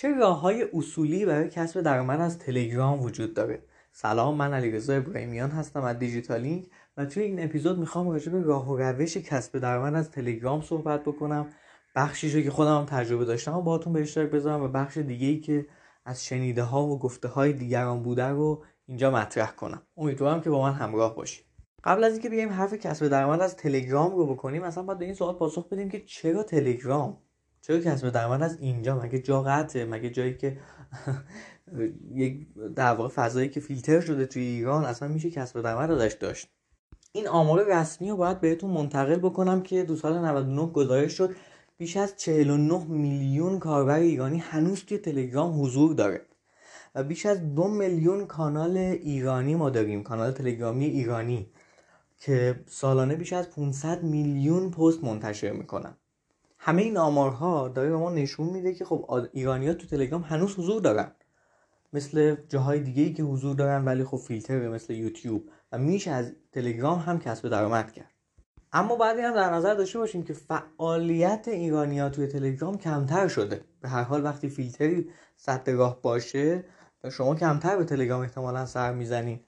چه راه های اصولی برای کسب درآمد از تلگرام وجود داره؟ سلام من علیرضا ابراهیمیان هستم از دیجیتالینگ و توی این اپیزود می‌خوام راجع به راه و روش کسب درآمد از تلگرام صحبت بکنم. بخشی رو که خودم تجربه داشتم و باهاتون به اشتراک بذارم و بخش دیگه ای که از شنیده ها و گفته های دیگران بوده رو اینجا مطرح کنم. امیدوارم که با من همراه باشید. قبل از اینکه بیایم حرف کسب درآمد از تلگرام رو بکنیم مثلا باید به این سوال پاسخ بدیم که چرا تلگرام؟ چرا کسب درآمد از اینجا؟ مگه جا قطعه؟ مگه جایی که یک در واقع فضایی که فیلتر شده توی ایران اصلا میشه کسب درآمد ازش داشت؟ این آمار رسمی رو باید بهتون منتقل بکنم که دو سال 99 گزارش شد. بیش از 49 میلیون کاربر ایرانی هنوز توی تلگرام حضور داره. و بیش از دو میلیون کانال ایرانی ما داریم کانال تلگرامی ایرانی که سالانه بیش از 500 میلیون پست منتشر می‌کنن. همه این آمارها داره به ما نشون میده که خب ایرانی ها تو تلگرام هنوز حضور دارن. مثل جاهای دیگه ای که حضور دارن ولی خب فیلتر مثل یوتیوب. و میشه از تلگرام هم کسب درآمد کرد. اما بعد هم در نظر داشته باشیم که فعالیت ایرانی ها توی تلگرام کمتر شده. به هر حال وقتی فیلتری سطح راه باشه شما کمتر به تلگرام احتمالا سر می‌زنین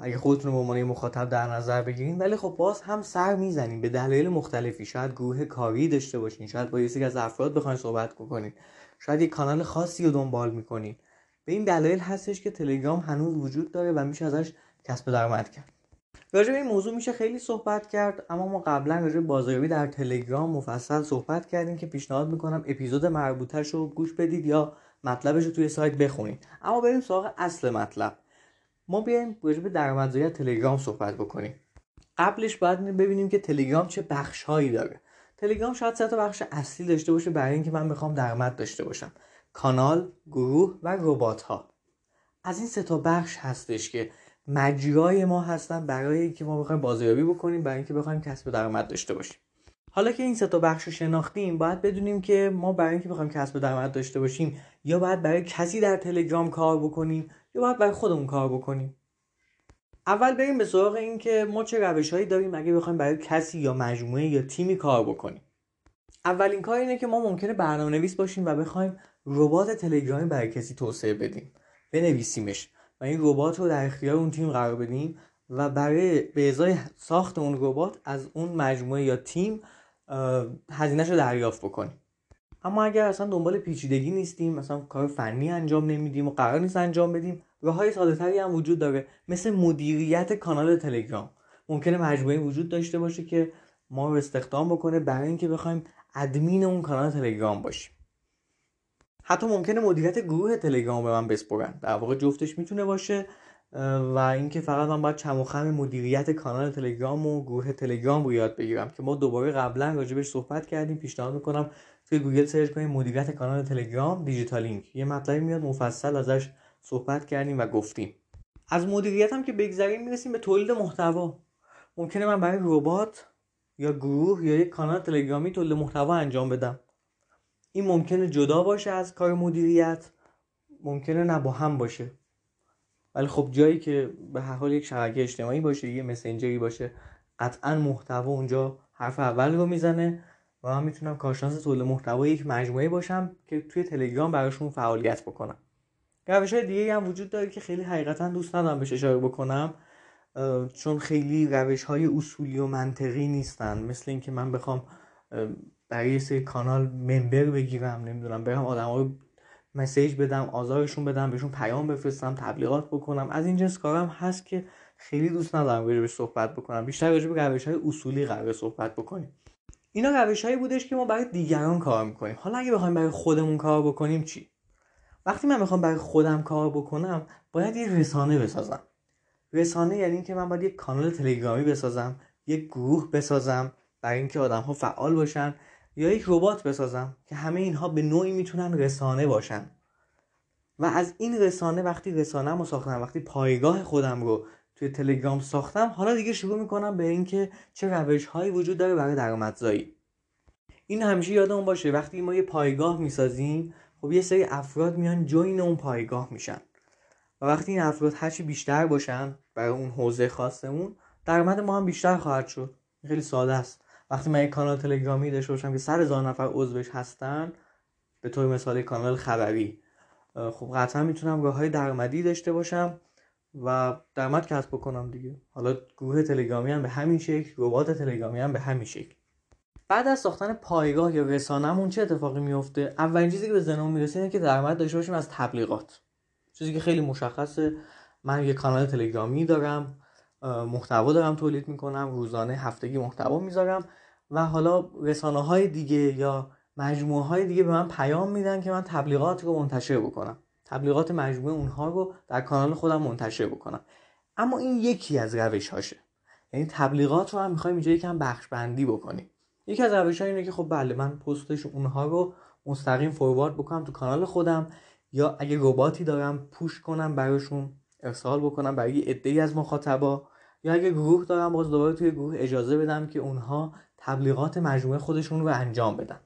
اگه خودتون رو به عنوان مخاطب در نظر بگیرین ولی خب باز هم سر می‌زنین. به دلایل مختلفی. شاید گروه کاری داشته باشین. شاید با یه از افراد بخواین صحبت بکنین. شاید یک کانال خاصی رو دنبال می‌کنین. به این دلایل هستش که تلگرام هنوز وجود داره و میشه ازش کسب درآمد کرد. راجع به این موضوع میشه خیلی صحبت کرد اما ما قبلا راجع بازاریابی در تلگرام مفصل صحبت کردیم که پیشنهاد می‌کنم اپیزود مربوطش رو گوش بدید یا مطلبش رو توی سایت بخونید. اما بریم سراغ اصل مطلب. ما بیایم راجع به درآمدزایی تلگرام صحبت بکنیم. قبلش باید ببینیم که تلگرام چه بخش هایی داره. تلگرام شاید سه تا بخش اصلی داشته باشه برای اینکه من بخوام درآمد داشته باشم. کانال گروه و ربات ها از این سه تا بخش هستش که مجرای ما هستن برای اینکه ما بخوایم بازاریابی بکنیم برای اینکه بخوایم کسب درآمد داشته باشیم. حالا که این سه تا بخش رو شناختیم باید بدونیم که ما برای اینکه بخوایم کسب درآمد داشته باشیم یا باید برای کسی در تلگرام کار بکنیم یا باید برای خودمون کار بکنیم؟ اول بریم به سراغ این که ما چه روش هایی داریم اگه بخوایم برای کسی یا مجموعه یا تیمی کار بکنیم. اولین کار اینه که ما ممکنه برنامه نویس باشیم و بخوایم ربات تلگرامی برای کسی توسعه بدیم. بنویسیمش و این ربات رو در اختیار اون تیم قرار بدیم و برای به ازای ساخت اون ربات از اون مجموعه یا تیم هزینهش رو دریافت بکنیم. اما اگر اصلا دنبال پیچیدگی نیستیم مثلا کار فنی انجام نمیدیم و قرار نیست انجام بدیم راه های ساده هم وجود داره مثل مدیریت کانال تلگرام. ممکنه مجموعه وجود داشته باشه که ما رو استخدام بکنه برای اینکه بخوایم ادمین اون کانال تلگرام باشیم. حتی ممکنه مدیریت گروه تلگرام به من بسپرن. در واقع جفتش می‌تونه باشه و اینکه فقط من باید چم و خم مدیریت کانال تلگرام و گروه تلگرام رو یاد بگیرم که ما دوباره قبلا راجبش صحبت کردیم پیشنهاد می‌کنم توی گوگل سرچ کنیم مدیریت کانال تلگرام دیجیتالینگ یه مطلبی میاد مفصل ازش صحبت کردیم و گفتیم. از مدیریت هم که بگذریم می‌رسیم به تولید محتوا. ممکنه من برای ربات یا گروه یا یک کانال تلگرامی تولید محتوا انجام بدم. این ممکنه جدا باشه از کار مدیریت ممکنه نه با هم باشه. ولی خب جایی که به هر حال یک شبکه اجتماعی باشه یه مسنجری باشه قطعا محتوا اونجا حرف اول رو می‌زنه. و من می‌تونم کارشناس تولید محتوا یک مجموعه باشم که توی تلگرام براشون فعالیت بکنم. روش های دیگه هم وجود داره که خیلی حقیقتا دوست ندارم بهش اشاره بکنم چون خیلی روش های اصولی و منطقی نیستن. مثل اینکه من بخوام برای سری کانال ممبر بگیرم نمی‌دونم برم آدم رو مسیج بدم آزارشون بدم بهشون پیام بفرستم تبلیغات بکنم. از این جنس کارم هست که خیلی دوست ندارم به صحبت بکنم. بیشتر راجع به روش های اصولی قرار صحبت بکنیم. اینا روش هایی بودش که ما برای دیگران کار می‌کنیم. حالا اگه بخوایم برای خودمون کار بکنیم چی؟ وقتی من می‌خوام برای خودم کار بکنم باید یه رسانه بسازم. رسانه یعنی اینکه من باید یک کانال تلگرامی بسازم یک گروه بسازم برای اینکه آدم ها فعال باشن یا یک ربات بسازم که همه اینها به نوعی می‌تونن رسانه باشن. و از این رسانه وقتی رسانه رو ساختم وقتی پایگاه خودم رو توی تلگرام ساختم. حالا دیگه شروع می‌کنم به اینکه چه روش هایی وجود داره برای درآمدزایی. این همیشه یادمون باشه وقتی ما یه پایگاه می‌سازیم خب یه سری افراد میان جوین اون پایگاه میشن. و وقتی این افراد هرچی بیشتر باشن برای اون حوزه خاصمون درآمد ما هم بیشتر خواهد شد. خیلی ساده است. وقتی من یک کانال تلگرامی داشته باشم که سر هزار نفر عضوش هستن به طور مثال کانال خبری خب قطعا می‌تونم راه های درآمدی داشته باشم. و درآمد کسب بکنم دیگه. حالا گروه تلگرامی هم به همین شکل ربات تلگرامی هم به همین شکل. بعد از ساختن پایگاه یا رسانه‌مون چه اتفاقی میفته اولین چیزی که به ذهنمون می‌رسه اینه که درآمد داشته باشیم از تبلیغات. چیزی که خیلی مشخصه. من یه کانال تلگرامی دارم محتوا دارم تولید می‌کنم روزانه هفتگی محتوا می‌ذارم و حالا رسانه های دیگه یا مجموعه های دیگه به من پیام میدن که من تبلیغات رو منتشر بکنم. تبلیغات مجموعه اونها رو در کانال خودم منتشر بکنم. اما این یکی از روش هاشه یعنی تبلیغات رو هم می‌خوایم اینجا یکم بخش بندی بکنیم. یکی از روش اینه که خب بله من پستش اونها رو مستقیم فوروارد بکنم تو کانال خودم یا اگه رباتی دارم پوش کنم براشون ارسال بکنم برای عده از مخاطبا یا اگه گروه دارم باز دوباره توی گروه اجازه بدم که اونها تبلیغات مجموعه خودشون رو انجام بدن.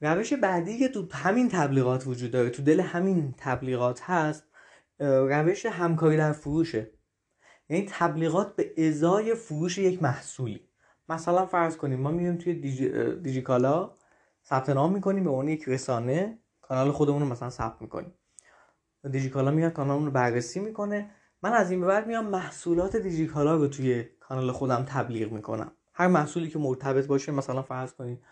روش بعدی که تو همین تبلیغات وجود داره تو دل همین تبلیغات هست روش همکاری در فروشه. یعنی تبلیغات به ازای فروش یک محصولی. مثلا فرض کنیم ما میریم توی دیجی... دیجیکالا ثبت نام می‌کنیم به اون یک رسانه کانال خودمون رو مثلا ثبت می‌کنیم. دیجیکالا میاد کانالمون رو بررسی می‌کنه. من از این به بعد میام محصولات دیجیکالا رو توی کانال خودم تبلیغ می‌کنم. هر محصولی که مرتبط باشه مثلا فرض کنید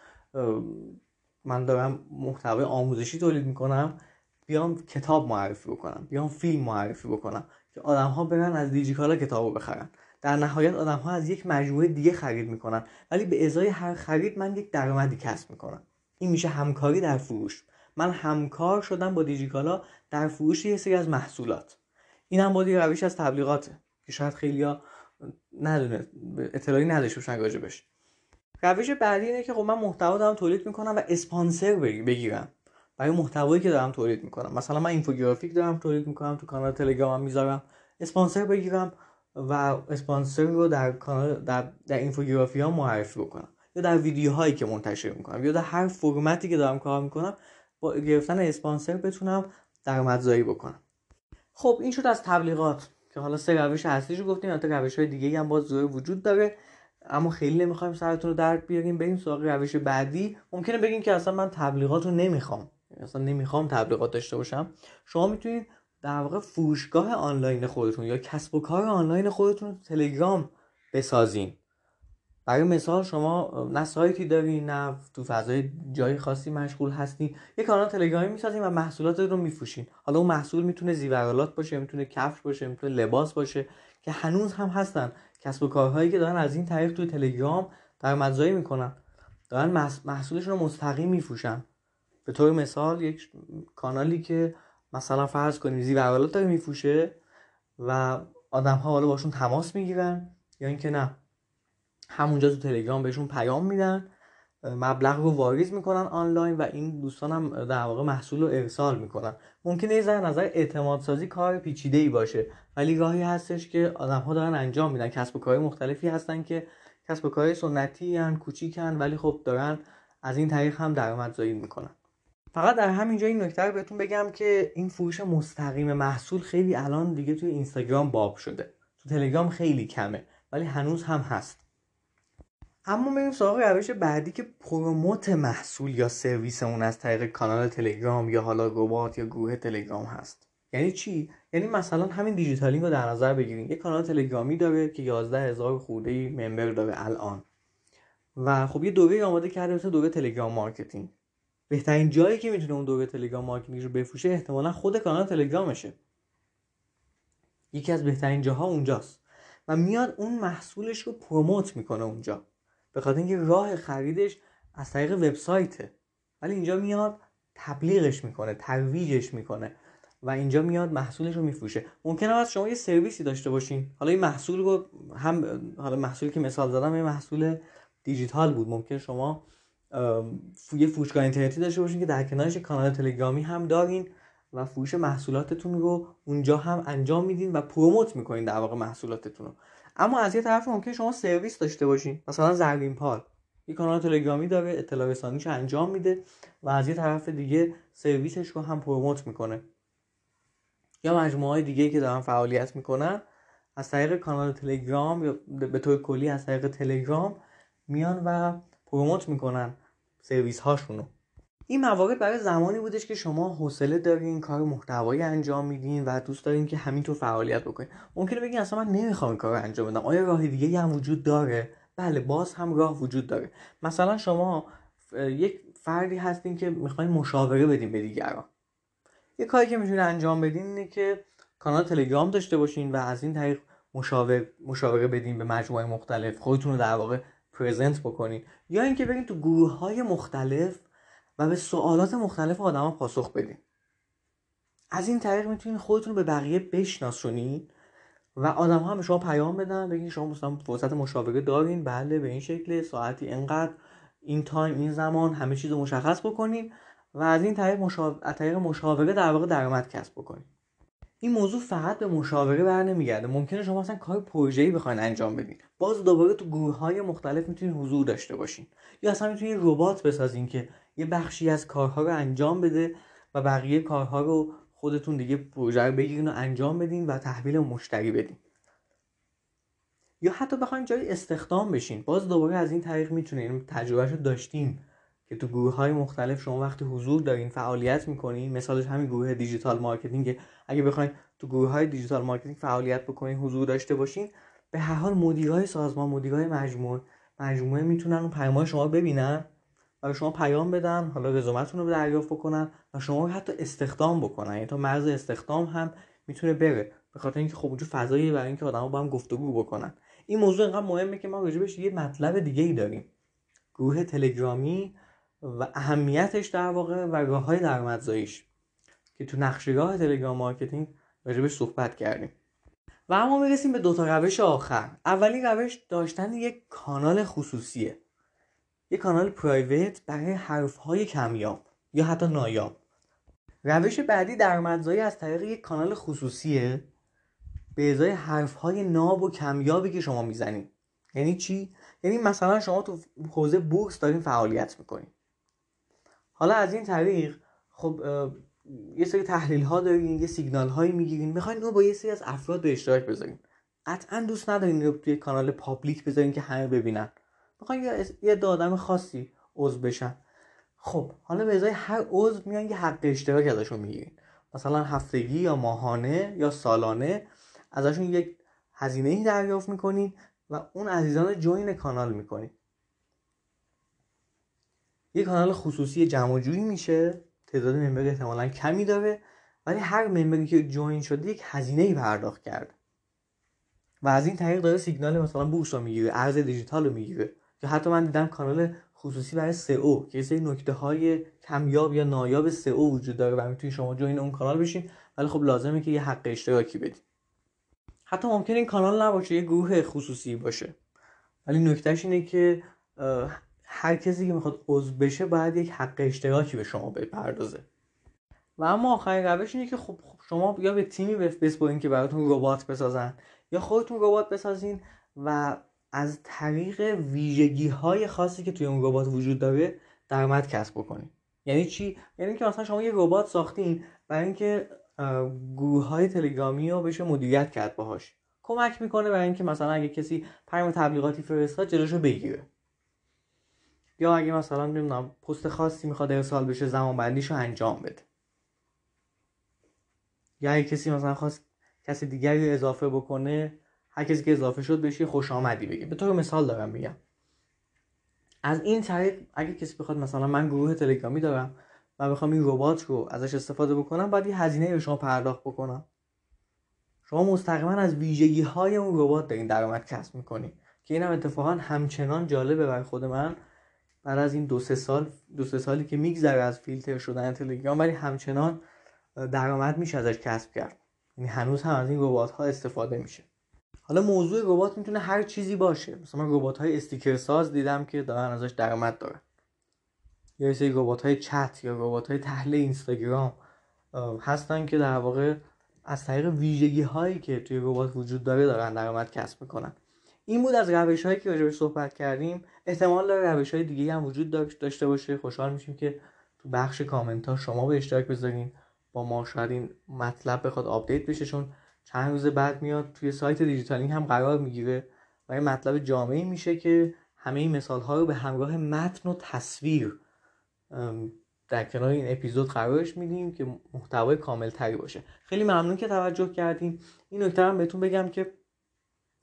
من دارم محتوای آموزشی تولید می‌کنم بیام کتاب معرفی بکنم بیام فیلم معرفی بکنم که آدم ها برن از دیجیکالا کتاب رو بخرن. در نهایت آدم ها از یک مجموعه دیگه خرید می‌کنن ولی به ازای هر خرید من یک درآمدی کسب می‌کنم. این میشه همکاری در فروش. من همکار شدم با دیجیکالا در فروش یه سری از محصولات. این هم بودی روش از تبلیغاته که شاید خیلیا ندونه اطلاعی نداشته باشن راجبش روش بعدی اینه که خب من محتوا دارم تولید می‌کنم و اسپانسر بگیرم. برای محتوایی که دارم تولید می‌کنم. مثلا من اینفوگرافیک دارم تولید می‌کنم تو کانال تلگرامم می‌ذارم. اسپانسر بگیرم و اسپانسر رو در کانال در, در اینفوگرافی ها معرفی بکنم. یا در ویدیوهایی که منتشر می‌کنم. یا در هر فرمتی که دارم کار می‌کنم با گرفتن اسپانسر بتونم درآمدزایی بکنم. خب این شد از تبلیغات که حالا سه روش اصلیش رو گفتیم. البته روش های دیگه هم باز وجود داره. اما خیلی نمی‌خوایم سرتون رو درد بیاریم بریم سراغ روش بعدی. ممکنه بگیم که اصلا من تبلیغات رو نمی‌خوام. اصلا نمی‌خوام تبلیغات داشته باشم. شما می‌تونید در واقع فروشگاه آنلاین خودتون یا کسب و کار آنلاین خودتون تلگرام بسازین. برای مثال شما نه سایتی دارین نه تو فضای جای خاصی مشغول هستین یه کانال تلگرامی می‌سازین و محصولات رو میفروشین. حالا اون محصول می‌تونه زیورالات باشه می‌تونه کفش باشه می‌تونه لباس باشه که هنوز هم هستن. کسب و کارهایی که دارن از این طریق توی تلگرام درآمدزایی می‌کنن. دارن محصولشون رو مستقیم میفروشن. به طور مثال یک کانالی که مثلا فرض کنیم زیورالات داره میفروشه و آدم ها حالا باشون تماس می‌گیرن یا اینکه نه. همونجا تو تلگرام بهشون پیام میدن مبلغ رو واریز می‌کنن آنلاین و این دوستان هم در واقع محصول رو ارسال می‌کنن. ممکنه یه ذره نظر اعتماد سازی کار پیچیده ای باشه ولی راهی هستش که آدم ها دارن انجام میدن. کسب و کارهای مختلفی هستن که کسب و کارهای سنتی هن کوچیکن ولی خب دارن از این طریق هم درآمدزایی می‌کنن. فقط در همینجا این نکته رو بهتون بگم که این فروش مستقیم محصول خیلی الان دیگه توی اینستاگرام باب شده. تو تلگرام خیلی کمه ولی هنوز هم هست. اما بریم سراغ روش بعدی که پروموت محصول یا سرویسمون از طریق کانال تلگرام یا حالا ربات یا گروه تلگرام هست. یعنی چی؟ یعنی مثلا همین دیجیتالینگ رو در نظر بگیریم یه کانال تلگرامی داره که 11 هزار خورده ممبر داره الان. و خب یه دوره آماده کرده مثل دوره تلگرام marketing. بهترین جایی که می‌تونه اون دوره تلگرام marketing رو بفروشه احتمالا خود کانال تلگرامشه. یکی از بهترین جاها اونجاست. و میاد اون محصولش رو promote می‌کنه اونجا. به خاطر اینکه راه خریدش از طریق وبسایته. ولی اینجا میاد تبلیغش می‌کنه ترویجش می‌کنه و اینجا میاد محصولش رو میفروشه. ممکنه از شما یه سرویسی داشته باشین. حالا این محصول رو هم حالا محصولی که مثال زدم یه محصول دیجیتال بود. ممکن شما یه فروشگاه اینترنتی داشته باشین که در کنارش کانال تلگرامی هم دارین و فروش محصولاتتون رو اونجا هم انجام میدین و پروموت می‌کنین در واقع محصولاتتون رو. اما از یه طرف ممکن شما سرویس داشته باشین. مثلا زرین پال. یه کانال تلگرامی داره اطلاع رسانیش انجام میده و از یه طرف دیگه سرویسش رو هم پروموت می‌کنه. یا مجموعه های دیگه که دارن فعالیت می‌کنن از طریق کانال تلگرام یا به طور کلی از طریق تلگرام میان و پروموت می‌کنن سرویس هاشونو این موارد برای زمانی بودش که شما حوصله دارین کار محتوایی انجام میدین و دوست دارین که همینطور فعالیت بکنین. ممکنه بگین اصلا من نمی‌خوام این کار رو انجام بدم. آیا راه دیگه هم وجود داره؟ بله باز هم راه وجود داره. مثلا شما یک فردی هستین که می‌خواین مشاوره بدین به دیگران. یه کاری که می‌تونین انجام بدین اینه که کانال تلگرام داشته باشین و از این طریق مشاور مشاوره بدین به مجموعه مختلف خودتون رو در واقع پرزنت بکنین. یا اینکه برین تو گروه های مختلف و به سوالات مختلف آدما پاسخ بدین. از این طریق می‌تونین خودتون رو به بقیه بشناسونین و آدم ها هم شما پیام بدن بگین شما مثلا فرصت مشاوره دارین. بله به این شکل ساعتی انقدر این تایم این زمان همه چیز رو مشخص بکنین و از این طریق مشاوره, مشاوره در واقع درآمد کسب بکنین. این موضوع فقط به مشاوره بر نمیگرده. ممکنه شما اصلا کار پروژه‌ای بخواین انجام بدین. باز دوباره تو گروه های مختلف می‌تونین حضور داشته باشین. یا اصلا می‌تونین ربات بسازین که یه بخشی از کارها رو انجام بده و بقیه کارها رو خودتون دیگه پروژه رو بگیرین و انجام بدین و تحویل مشتری بدین. یا حتی بخواین جای استخدام بشین. باز دوباره از این طریق می‌تونین تجربهش رو داشتیم که تو گروه های مختلف شما وقتی حضور دارین فعالیت می‌کنین مثالش همین گروه دیجیتال مارکتینگ اگه بخواین تو گروه های دیجیتال مارکتینگ فعالیت بکنین حضور داشته باشین به هر حال مدیرای سازمان مدیرای مجموعه مجموعه می‌تونن اون پیام شما ببینن. و به شما پیام بدن حالا رزومتون رو دریافت بکنن و شما رو حتی استخدام بکنن. یعنی تا مرز استخدام هم می‌تونه بره. به خاطر اینکه خب وجود فضایی برای اینکه آدما با هم گفتگو بکنن. این موضوع اینقدر مهمه که ما راجبش یه مطلب دیگه ای داریم. گروه تلگرامی و اهمیتش در واقع و راه های درآمدزاییش که تو نقشه‌گاه تلگرام مارکتینگ راجبش صحبت کردیم. و اما می‌رسیم به دوتا روش آخر. اولین روش داشتن یک کانال خصوصیه. یک کانال private برای حرف های کمیاب یا حتی نایاب. روش بعدی درآمدزایی از طریق یک کانال خصوصیه به ازای حرف های ناب و کمیابی که شما می‌زنید یعنی چی؟ یعنی مثلا شما تو حوزه بورس دارین فعالیت می‌کنین. حالا از این طریق خب یه سری تحلیل ها دارین یه سیگنال هایی می‌گیرین می‌خواین اون با یه سری از افراد به اشتراک بذارین. قطعا دوست ندارین رو توی کانال پابلیک بذارین که همه ببینن. می‌خواین یه آدم خاصی عضو بشن. خب حالا به ازای هر عضو میان یه حق اشتراک ازشون می‌گیرین مثلا هفتگی یا ماهانه یا سالانه ازشون یک هزینه ای دریافت می‌کنین و اون عزیزان join کانال می‌کنین یه کانال خصوصی جمع و جوری میشه. تعداد ممبر احتمالا کمی داره ولی هر ممبری که join شده یک هزینه ای پرداخت کرده. و از این طریق داره سیگنال مثلا بورس رو می‌گیره ارز دیجیتال رو می‌گیره. یا حتی من دیدم کانال خصوصی برای او که سری نکته های کمیاب یا نایاب او وجود داره و می‌تونید شما join اون کانال بشین. ولی خب لازمه که یه حق اشتراکی بدید حتی ممکن این کانال نباشه یه گروه خصوصی باشه. ولی نکتهش اینه که هر کسی که می‌خواد عضو بشه باید یک حق اشتراکی به شما بپردازه. و اما آخرین روش اینه که خب شما یا به تیمی بسپرین که براتون ربات بسازن یا خودتون ربات بسازین و از طریق ویژگی های خاصی که توی اون ربات وجود داره درآمد کسب بکنین یعنی چی؟ یعنی که مثلا شما یه ربات ساختین برای اینکه گروه های تلگرامی رو بشه مدیریت کرد باهاش. کمک می‌کنه برای اینکه مثلا اگه کسی پیام تبلیغاتی فرستاد جلوشو بگیره. یا اگه مثلا نمی‌دونم پست خاصی می‌خواد ارسال بشه زمان بندیشو انجام بده. یا اگه کسی مثلا خواست کسی دیگری اضافه بکنه هر کسی که اضافه شد بشه خوش آمدی بگه به طور مثال دارم میگم. از این طریق اگه کسی بخواد مثلا من گروه تلگرامی دارم و بخوام این ربات رو ازش استفاده بکنم باید یه هزینه به شما پرداخت بکنم. شما مستقیما از ویژگی های اون ربات دارین درآمد کسب می‌کنی که اینم اتفاقا همچنان جالبه برای خود من. بعد از این دو سه سال دو سه سالی که میگذره از فیلتر شدن تلگرام ولی همچنان درآمد میشه ازش کسب کرد. یعنی هنوز هم از این ربات ها استفاده میشه. حالا موضوع ربات می‌تونه هر چیزی باشه. مثلا ربات های استیکر ساز دیدم که دارن ازش درآمد دارن. یا سری ربات های چت یا ربات های تحلیل اینستاگرام هستن که در واقع از طریق ویژگی هایی که توی ربات وجود داره دارن درآمد کسب می‌کنن. این بود از روش هایی که راجبش صحبت کردیم. احتمال داره روش های دیگه هم وجود داشته باشه. خوشحال میشیم که تو بخش کامنت ها شما به اشتراک بذارین. اما شاید این مطلب بخواد update بشه چون چند روز بعد میاد توی سایت دیجیتالینگ هم قرار می‌گیره و این مطلب جامعی میشه که همه این مثال ها رو به همراه متن و تصویر در کنار این اپیزود قرارش میدیم که محتوای کامل تری باشه. خیلی ممنون که توجه کردیم این نکته هم بهتون بگم که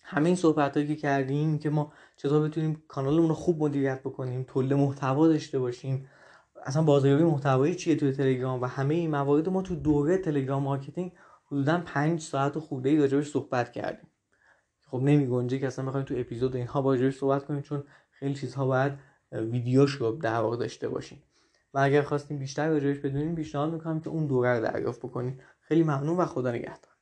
همه این صحبت که کردیم که ما چطور بتونیم کانالمون رو خوب مدیریت بکنیم تولید محتوا داشته باشیم. اصلا بازاریابی محتوایی چیه توی تلگرام؟ و همه این موارد ما تو دوره تلگرام مارکتینگ حدودا 5 ساعت خورده ای راجبش صحبت کردیم. خب نمی گنجه که اصلا بخوایم تو اپیزود اینها راجبش صحبت کنیم چون خیلی چیزها باید ویدیوش رو در واقع داشته باشیم. و اگر خواستیم بیشتر راجبش بدونیم پیشنهاد می‌کنم که اون دوره رو دریافت بکنید خیلی ممنون و خدا نگهدار.